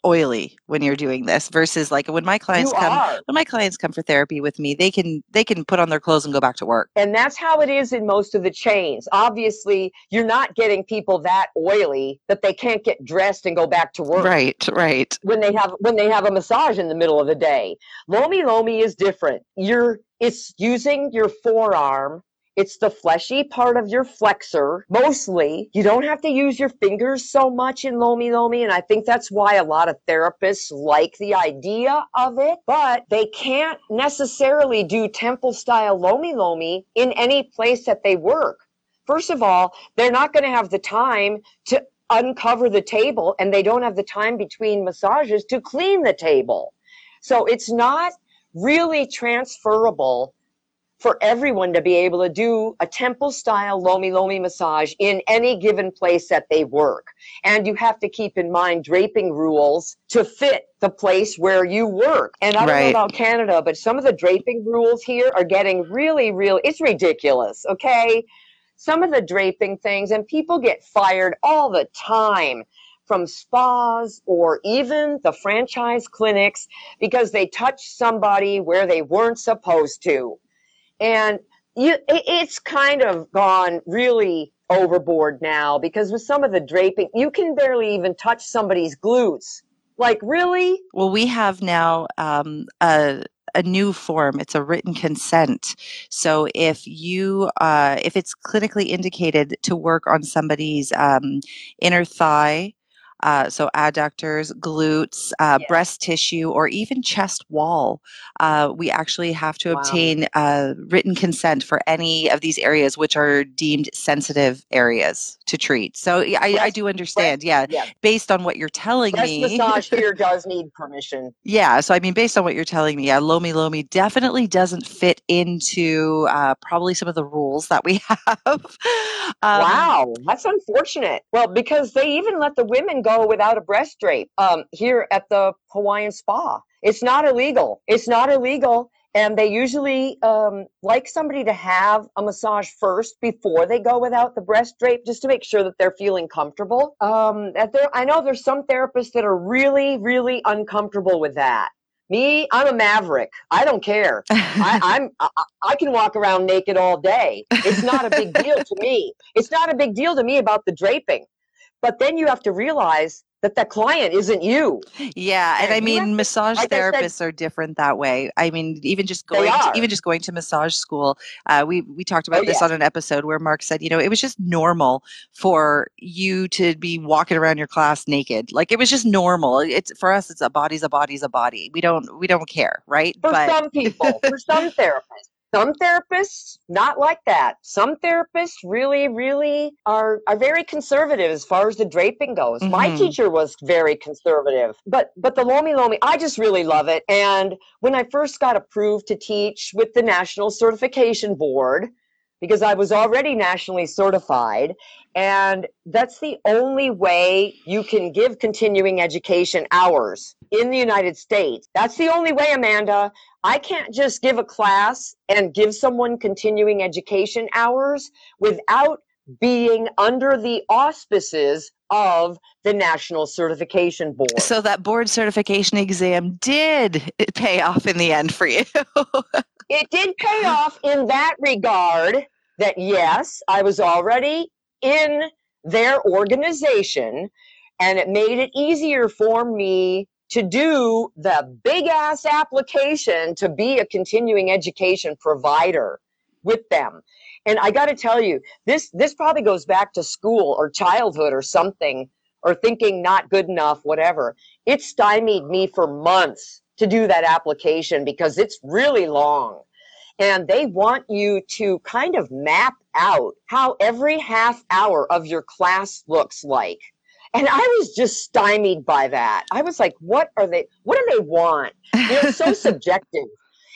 oily when you're doing this versus like when my clients you come are. when my clients come for therapy with me they can they can put on their clothes and go back to work. And that's how it is in most of the chains. Obviously you're not getting people that oily that they can't get dressed and go back to work right right. when they have when they have a massage in the middle of the day. Lomi lomi is different. You're it's using your forearm it's the fleshy part of your flexor, mostly. You don't have to use your fingers so much in Lomi Lomi, and I think that's why a lot of therapists like the idea of it, but they can't necessarily do temple style Lomi Lomi in any place that they work. First of all, they're not going to have the time to uncover the table, and they don't have the time between massages to clean the table. So it's not really transferable for everyone to be able to do a temple style Lomi Lomi massage in any given place that they work. And you have to keep in mind draping rules to fit the place where you work. And I don't right. know about Canada, but some of the draping rules here are getting really, really, it's ridiculous. Okay. Some of the draping things and people get fired all the time from spas or even the franchise clinics because they touch somebody where they weren't supposed to and you, it's kind of gone really overboard now because with some of the draping, you can barely even touch somebody's glutes. Like, really? Well, we have now um, a a new form. It's a written consent. So if you, uh, if it's clinically indicated to work on somebody's um, inner thigh, uh, so adductors, glutes, uh, yeah. breast tissue, or even chest wall. Uh, we actually have to wow. obtain uh, written consent for any of these areas which are deemed sensitive areas to treat. So I, I do understand. Breast, yeah, yeah, based on what you're telling breast me, massage here does need permission. Yeah, so I mean, based on what you're telling me, yeah, Lomi Lomi definitely doesn't fit into uh, probably some of the rules that we have. Um, wow, that's unfortunate. Well, because they even let the women go without a breast drape um, here at the Hawaiian Spa. It's not illegal. It's not illegal. And they usually um, like somebody to have a massage first before they go without the breast drape, just to make sure that they're feeling comfortable. Um, there, I know there's some therapists that are really, really uncomfortable with that. Me, I'm a maverick. I don't care. I, I'm I, I can walk around naked all day. It's not a big deal to me. It's not a big deal to me about the draping. But then you have to realize that the client isn't you. Yeah, and, and I mean, massage like therapists said, are different that way. I mean, even just going, to, even just going to massage school. Uh, we we talked about oh, this yeah. on an episode where Mark said, you know, it was just normal for you to be walking around your class naked. Like it was just normal. It's for us. It's a body's a body's a body. We don't we don't care, right? For but, some people, for some therapists, some therapists not like that. Some therapists really really are are very conservative as far as the draping goes. Mm-hmm. my teacher was very conservative but but the lomi lomi i just really love it. And when i first got approved to teach with the national certification board because i was already nationally certified and that's the only way you can give continuing education hours in the United States. That's the only way, Amanda. I can't just give a class and give someone continuing education hours without being under the auspices of the National Certification Board. So that board certification exam did pay off in the end for you. it did pay off in that regard that yes, I was already in their organization and it made it easier for me to do the big ass application to be a continuing education provider with them. And I got to tell you, this this probably goes back to school or childhood or something or thinking not good enough, whatever. It stymied me for months to do that application because it's really long and they want you to kind of map out how every half hour of your class looks like. And I was just stymied by that. I was like, what are they, what do they want? They're so subjective.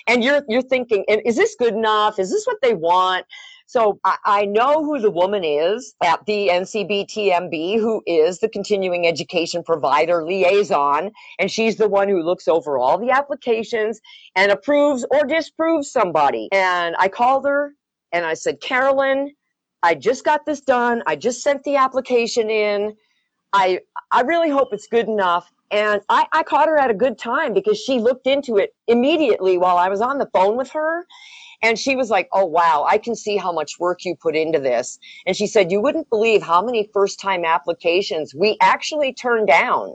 And you're, you're thinking, is this good enough? Is this what they want? So I, I, know who the woman is at the NCBTMB who is the continuing education provider liaison. And she's the one who looks over all the applications and approves or disapproves somebody. And I called her and I said, Carolyn, I just got this done. I just sent the application in. I I really hope it's good enough. And I, I caught her at a good time because she looked into it immediately while I was on the phone with her. And she was like, Oh, wow, I can see how much work you put into this. And she said, You wouldn't believe how many first time applications we actually turned down.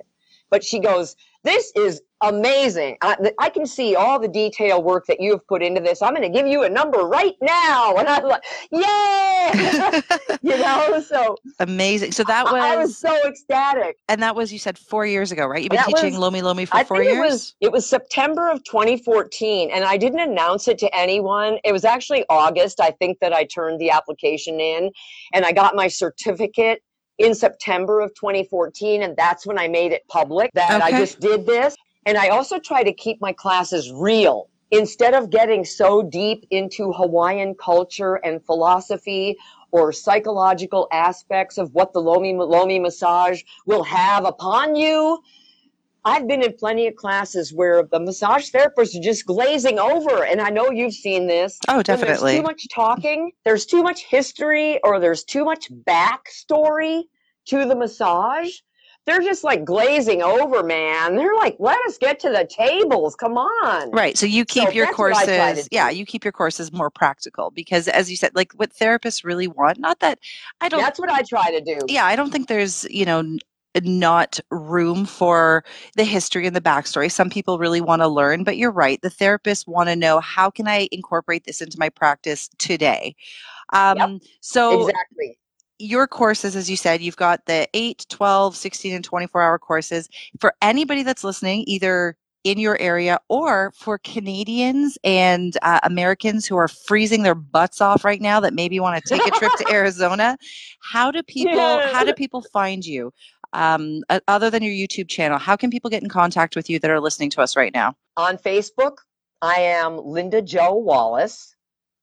But she goes, This is amazing. I, I, can see all the detail work that you have put into this. I'm going to give you a number right now. And I'm like, yay! you know, so amazing. So that was, I, I, was so ecstatic. And that was, you said four years ago, right? You've been that teaching was, Lomi Lomi for I four years? It was, it was September of 2014. And I didn't announce it to anyone. It was actually August, I think, that I turned the application in and I got my certificate in September of 2014. And that's when I made it public that okay. I just did this. And I also try to keep my classes real. Instead of getting so deep into Hawaiian culture and philosophy or psychological aspects of what the Lomi Lomi massage will have upon you, I've been in plenty of classes where the massage therapists are just glazing over. And I know you've seen this. Oh, definitely. There's too much talking, there's too much history, or there's too much backstory to the massage they're just like glazing over, man. They're like, let us get to the tables. Come on. Right. So you keep so your courses, yeah, you keep your courses more practical because, as you said, like what therapists really want, not that I don't. That's what I try to do. Yeah. I don't think there's, you know, not room for the history and the backstory. Some people really want to learn, but you're right. The therapists want to know how can I incorporate this into my practice today. Um, yep, so exactly your courses, as you said, you've got the 8, 12, 16, and 24 hour courses. For anybody that's listening, either in your area or for Canadians and uh, Americans who are freezing their butts off right now that maybe want to take a trip to Arizona, how do people yeah. how do people find you? Um, other than your YouTube channel, how can people get in contact with you that are listening to us right now? On Facebook, I am Linda Joe Wallace.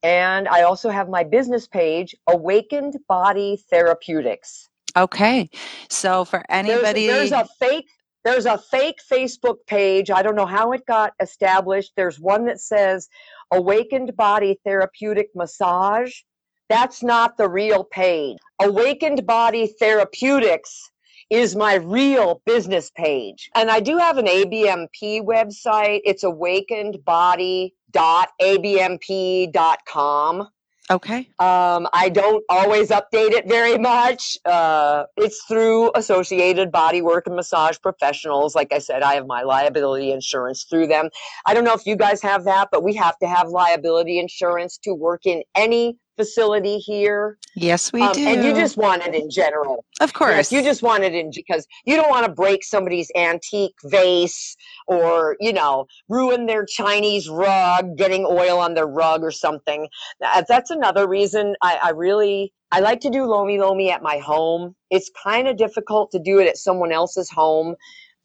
And I also have my business page, Awakened Body Therapeutics. Okay. So for anybody there's, there's, a fake there's a fake Facebook page. I don't know how it got established. There's one that says Awakened Body Therapeutic Massage. That's not the real page. Awakened Body Therapeutics is my real business page. And I do have an ABMP website. It's awakened.body.abmp.com. Okay. Um, I don't always update it very much. Uh, it's through Associated Bodywork and Massage Professionals. Like I said, I have my liability insurance through them. I don't know if you guys have that, but we have to have liability insurance to work in any facility here. Yes, we um, do. And you just want it in general. Of course. Yes, you just want it in because you don't want to break somebody's antique vase or, you know, ruin their Chinese rug, getting oil on their rug or something. That's another reason I, I really I like to do Lomi Lomi at my home. It's kind of difficult to do it at someone else's home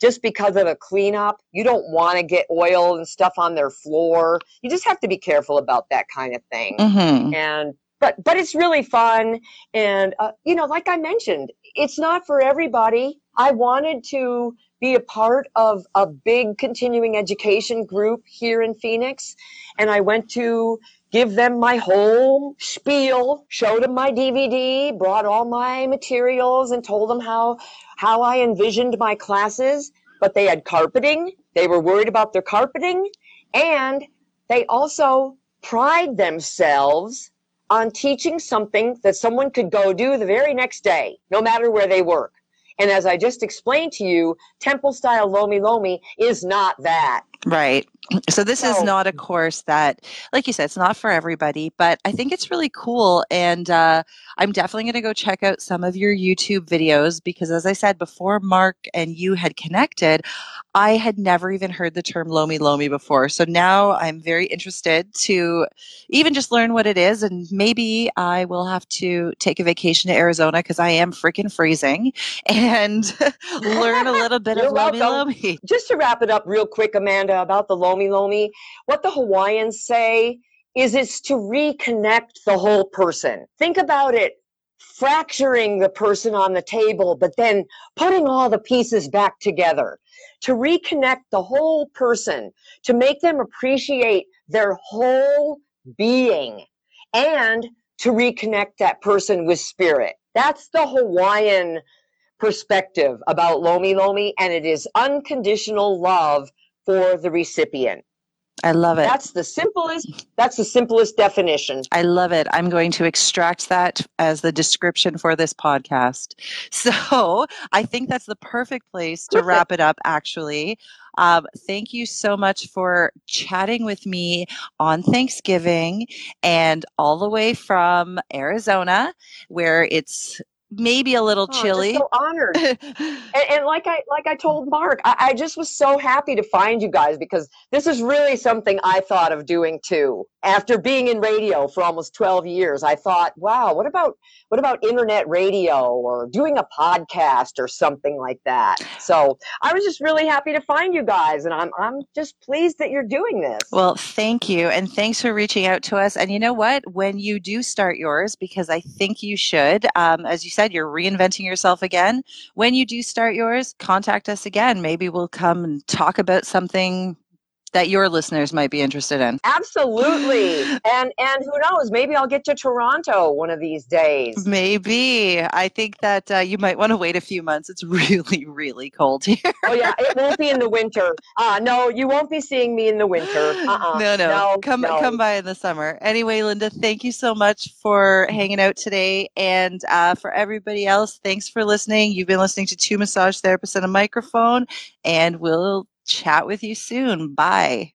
just because of a cleanup. You don't want to get oil and stuff on their floor. You just have to be careful about that kind of thing. Mm-hmm. And but but it's really fun and uh, you know like i mentioned it's not for everybody. I wanted to be a part of a big continuing education group here in phoenix and i went to give them my whole spiel showed them my dvd brought all my materials and told them how how i envisioned my classes but they had carpeting. They were worried about their carpeting and they also pride themselves on teaching something that someone could go do the very next day, no matter where they work. And as I just explained to you, temple style Lomi Lomi is not that. Right. So this so, is not a course that, like you said, it's not for everybody, but I think it's really cool. And uh, I'm definitely going to go check out some of your YouTube videos because, as I said before, Mark and you had connected, I had never even heard the term Lomi Lomi before. So now I'm very interested to even just learn what it is. And maybe I will have to take a vacation to Arizona because I am freaking freezing and learn a little bit of Lomi Lomi. Just to wrap it up real quick, Amanda, about the Lomi Lomi, what the Hawaiians say is it's to reconnect the whole person. Think about it fracturing the person on the table, but then putting all the pieces back together to reconnect the whole person, to make them appreciate their whole being, and to reconnect that person with spirit. That's the Hawaiian perspective about Lomi Lomi, and it is unconditional love for the recipient. I love it. That's the simplest that's the simplest definition. I love it. I'm going to extract that as the description for this podcast. So, I think that's the perfect place to perfect. wrap it up actually. Um, thank you so much for chatting with me on Thanksgiving and all the way from Arizona, where it's maybe a little oh, chilly. so honored. and, and, like I like I told Mark, I, I, just was so happy to find you guys because this is really something I thought of doing too. After being in radio for almost 12 years, I thought, wow, what about what about internet radio or doing a podcast or something like that? So I was just really happy to find you guys and I'm I'm just pleased that you're doing this. Well, thank you. And thanks for reaching out to us. And you know what? When you do start yours, because I think you should, um, as you said, said, you're reinventing yourself again. When you do start yours, contact us again. Maybe we'll come and talk about something that your listeners might be interested in. Absolutely. and and who knows, maybe I'll get to Toronto one of these days. Maybe. I think that uh, you might want to wait a few months. It's really really cold here. oh yeah, it won't be in the winter. Uh no, you won't be seeing me in the winter. Uh-uh. No, no. no come no. come by in the summer. Anyway, Linda, thank you so much for hanging out today and uh, for everybody else, thanks for listening. You've been listening to two massage therapists and a microphone and we'll chat with you soon. Bye.